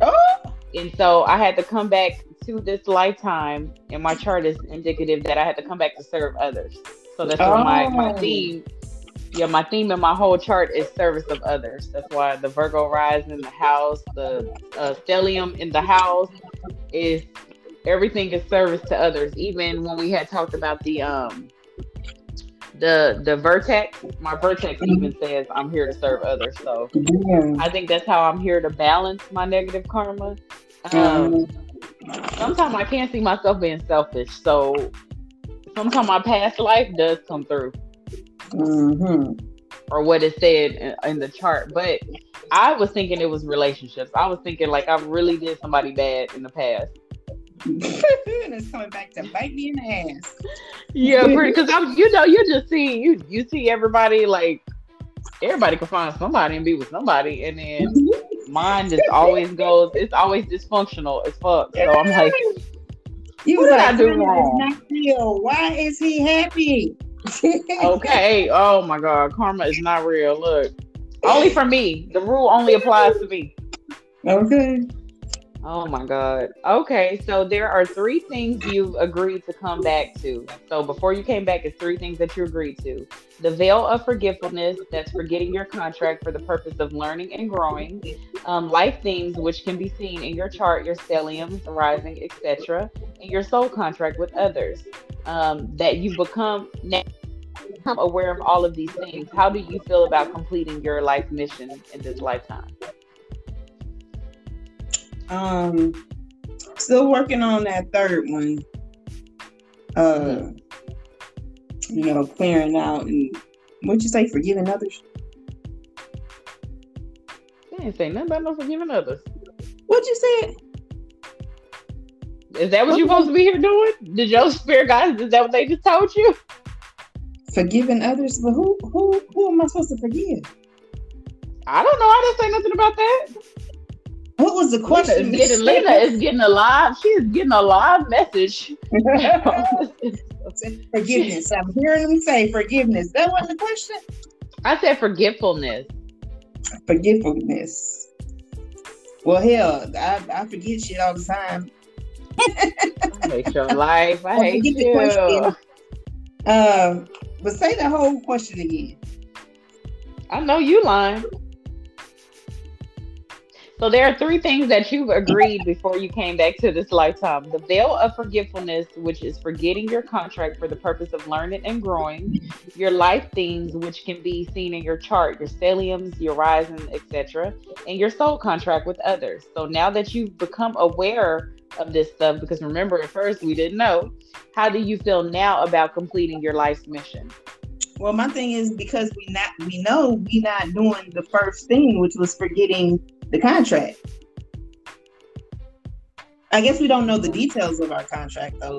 Oh, and so I had to come back to this lifetime, and my chart is indicative that I had to come back to serve others. So that's oh. my my oh. theme. Yeah, my theme in my whole chart is service of others. That's why the Virgo rise in the house, the uh, stellium in the house is everything is service to others. Even when we had talked about the um the the vertex, my vertex even says I'm here to serve others. So yeah. I think that's how I'm here to balance my negative karma. Um, sometimes I can't see myself being selfish, so sometimes my past life does come through, mm-hmm. or what is said in, in the chart. But I was thinking it was relationships. I was thinking like I really did somebody bad in the past. and it's coming back to bite me in the ass. Yeah, because I'm you know, you just see you you see everybody like everybody can find somebody and be with somebody and then mm-hmm. mine just always goes it's always dysfunctional as fuck. So I'm like you what did like, I do wrong? Why is he happy? Okay. Oh my god, karma is not real. Look. Only for me. The rule only applies to me. Okay. Oh my God. Okay, so there are three things you've agreed to come back to. So before you came back, it's three things that you agreed to. The veil of forgetfulness, that's forgetting your contract for the purpose of learning and growing. Um, life themes, which can be seen in your chart, your stelliums, rising, etc., and your soul contract with others. Um, that you become now become aware of all of these things. How do you feel about completing your life mission in this lifetime? Um, still working on that third one. Uh, you know, clearing out and what'd you say, forgiving others? You didn't say nothing about no forgiving others. What you said? Is that what, what you're supposed to be here doing? Did your spirit guys? Is that what they just told you? Forgiving others, but who who who am I supposed to forgive? I don't know. I didn't say nothing about that. What was the question? Lena is getting, Lena is getting a live. She is getting a live message. forgiveness. I'm hearing them say forgiveness. That wasn't the question. I said forgetfulness. Forgetfulness. Well, hell, I, I forget shit all the time. I hate your life. I hate you. The question. Um, but say the whole question again. I know you lying. So there are three things that you've agreed before you came back to this lifetime. The veil of forgetfulness, which is forgetting your contract for the purpose of learning and growing. Your life themes, which can be seen in your chart, your stelliums, your rising, etc., and your soul contract with others. So now that you've become aware of this stuff, because remember at first we didn't know, how do you feel now about completing your life's mission? Well, my thing is because we not we know we not doing the first thing, which was forgetting the contract. I guess we don't know the details of our contract though.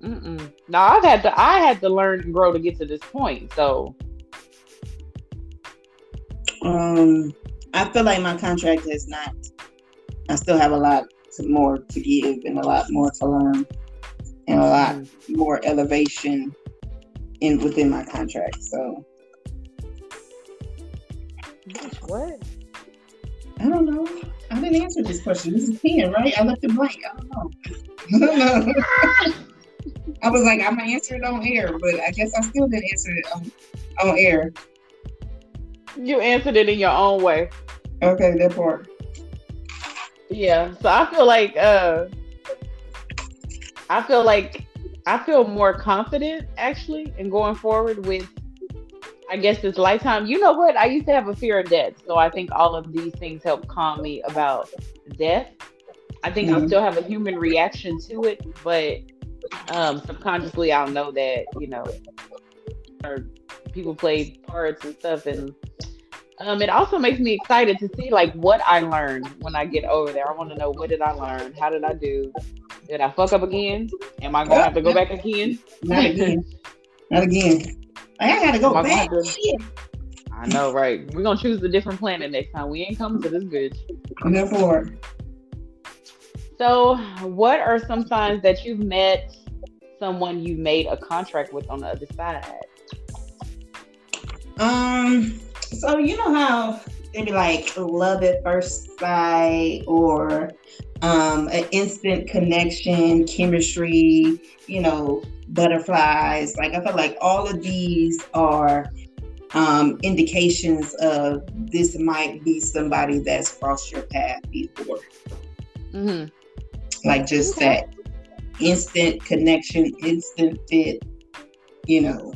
Mm-mm. No, I've had to. I had to learn and grow to get to this point. So, um, I feel like my contract is not. I still have a lot to, more to give and a lot more to learn, and a lot mm-hmm. more elevation in within my contract. So, what? I don't know. I didn't answer this question. This is Ken, right? I left it blank. I don't know. I don't know. I was like, I'm gonna answer it on air, but I guess I still didn't answer it on, on air. You answered it in your own way. Okay, that part. Yeah. So I feel like uh I feel like I feel more confident actually in going forward with I guess this lifetime. You know what? I used to have a fear of death, so I think all of these things help calm me about death. I think mm-hmm. I still have a human reaction to it, but um, subconsciously I'll know that you know, or people play parts and stuff, and um, it also makes me excited to see like what I learned when I get over there. I want to know what did I learn? How did I do? Did I fuck up again? Am I gonna have to go back again? Not again. Not again. I gotta go back. I know, right? We're gonna choose a different planet next time. We ain't coming to this bitch. Therefore. So, what are some signs that you've met someone you made a contract with on the other side? Um. So you know how maybe like love at first sight or um, an instant connection, chemistry, you know, butterflies. Like I feel like all of these are um, indications of this might be somebody that's crossed your path before. Mm-hmm. Like just okay. that instant connection, instant fit, you know.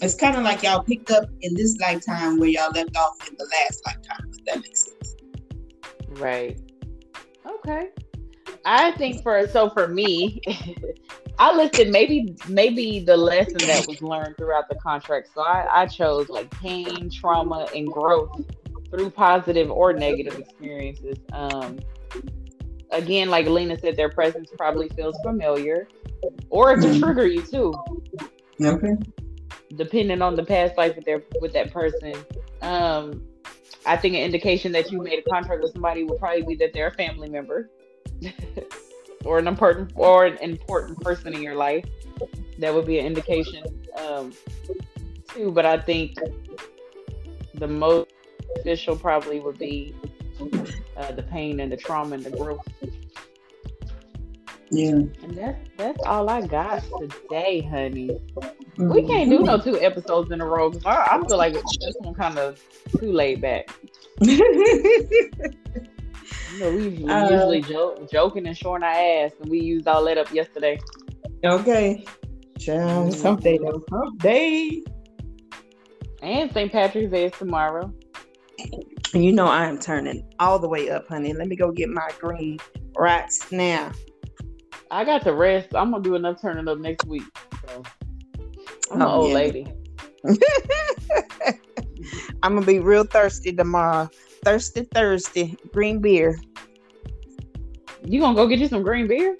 It's kind of like y'all picked up in this lifetime where y'all left off in the last lifetime, if that makes sense. Right. Okay. I think for so for me, I listed maybe maybe the lesson that was learned throughout the contract. So I, I chose like pain, trauma, and growth through positive or negative experiences. Um, again, like Lena said, their presence probably feels familiar, or it can trigger you too. Okay. Depending on the past life with their with that person. Um, I think an indication that you made a contract with somebody would probably be that they're a family member. or an important or an important person in your life. That would be an indication um, too. But I think the most official probably would be uh, the pain and the trauma and the growth. Yeah. And that's that's all I got today, honey. Mm-hmm. We can't do no two episodes in a row because I, I feel like this one kind of too laid back. You know, we, we uh, usually joke, joking and showing our ass, and we used all that up yesterday. Okay. Child, mm-hmm. someday though. Someday. And St. Patrick's Day is tomorrow. You know I am turning all the way up, honey. Let me go get my green right now. I got to rest. I'm gonna do enough turning up next week. So I'm oh, an old yeah. lady. I'm gonna be real thirsty tomorrow. Thirsty Thursday, green beer. You gonna go get you some green beer?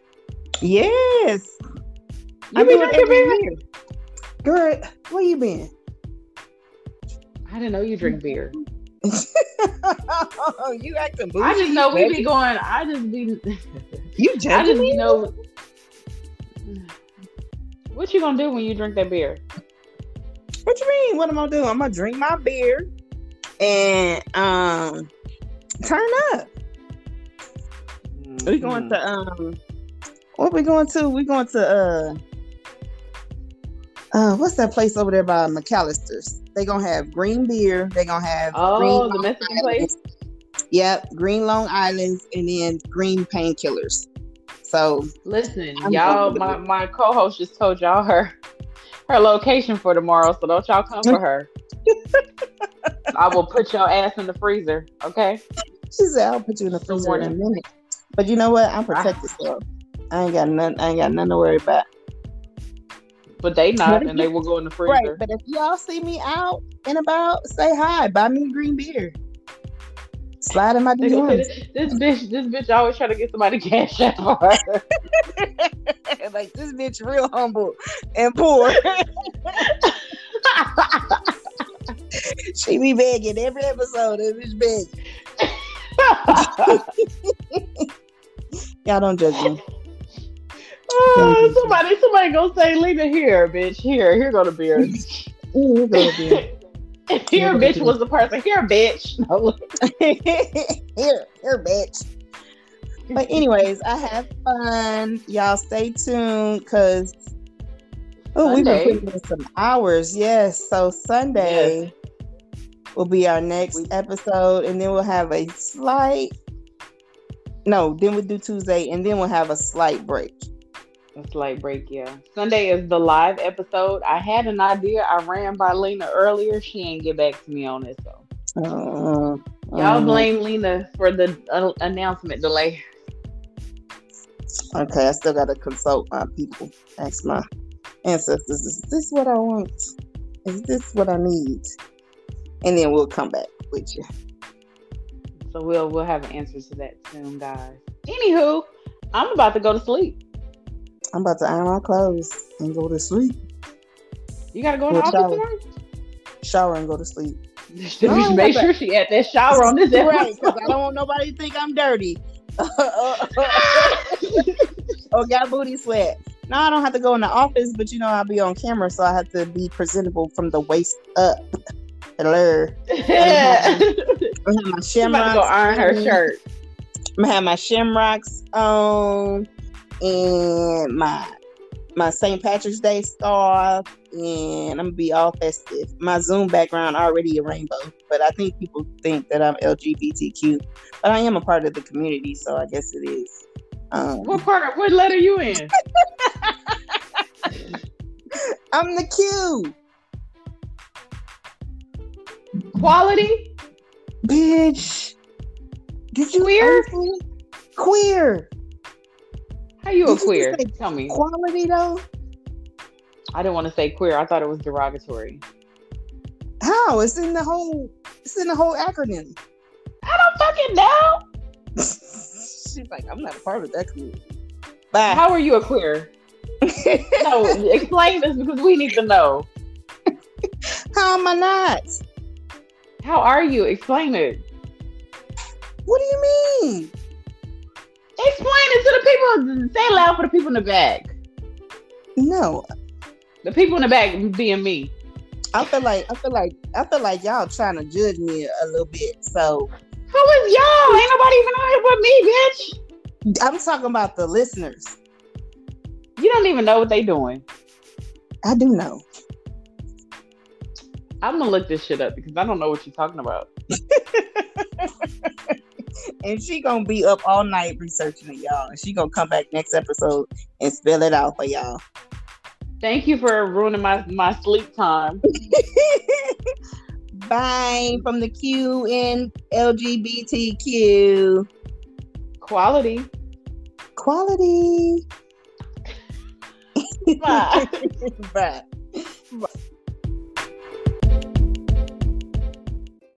Yes. You I be drinking beer? beer? Girl, where you been? I didn't know you drink beer. you acting bougie. I just know we be going. I just be. you judging I just me? know. What you gonna do when you drink that beer? What you mean? What am I gonna do? I'm gonna drink my beer and um turn up. Mm-hmm. We going to um what we going to? We going to uh uh what's that place over there by McAlister's? They gonna have green beer, they gonna have Oh the Mexican place. Yep, green Long Island's and then green painkillers. So listen, I'm y'all, my, my co-host just told y'all her her location for tomorrow, so don't y'all come for her. I will put your ass in the freezer. Okay. She said, "I'll put you in the freezer in a minute." But you know what? I'm ah. protected, so I ain't got none. I ain't got nothing to worry about. But they not, and they will go in the freezer. Right. But if y'all see me out and about, say hi. Buy me a green beer. Slide in my DMs. This bitch, this bitch always trying to get somebody cash out for her. like this bitch, real humble and poor. she be begging every episode. This bitch beg. Y'all don't judge me. Oh, somebody, somebody go say, "Leave it here, bitch. Here, here go the beer. here go the beer." Here, bitch was the person. Here, bitch. No, here, here, bitch. But anyways, I have fun. Y'all stay tuned because oh, we've been putting in some hours. Yes. So Sunday yes. will be our next episode, and then we'll have a slight. No, then we'll do Tuesday, and then we'll have a slight break. A slight break, yeah. Sunday is the live episode. I had an idea. I ran by Lena earlier. She ain't get back to me on it, so. Uh, Y'all uh, blame Lena for the uh, announcement delay. Okay, I still gotta consult my people. Ask my ancestors, is this what I want? Is this what I need? And then we'll come back with you. So we'll we'll have an answer to that soon, guys. Anywho, I'm about to go to sleep. I'm about to iron my clothes and go to sleep. You gotta go in the office shower. tomorrow? Shower and go to sleep. no, make sure she had that shower on this episode. Right, because I don't want nobody to think I'm dirty. Or got booty sweat. No, I don't have to go in the office, but you know I'll be on camera, so I have to be presentable from the waist up. Hello. I'm gonna have my shamrocks. go iron her shirt. I'm gonna have my shamrocks on and my my St. Patrick's Day scarf, and I'm gonna be all festive. My Zoom background already a rainbow, but I think people think that I'm LGBTQ, but I am a part of the community, so I guess it is. Um, What part? What letter you in? I'm the Q, Quality. bitch. Did you Queer? Queer How you a Did you queer? say Tell me. quality though. I didn't want to say queer. I thought it was derogatory. How? It's in the whole. It's in the whole acronym. I don't fucking know. She's like, I'm not a part of that community. Bye. How are you a queer? No, explain this because we need to know. How am I not? How are you? Explain it. What do you mean? Explain it to the people. Say it loud for the people in the back. No, The people in the back being me. I feel like I feel like I feel like y'all trying to judge me a little bit. So Who is y'all? Ain't nobody even on here but me, bitch. I'm talking about the listeners. You don't even know what they doing. I do know. I'm gonna look this shit up because I don't know what you're talking about. And she gonna be up all night researching it, y'all. And she gonna come back next episode and spell it out for y'all. Thank you for ruining my, my sleep time. Bye from the Q in LGBTQ. Quality. Quality. Bye. Bye.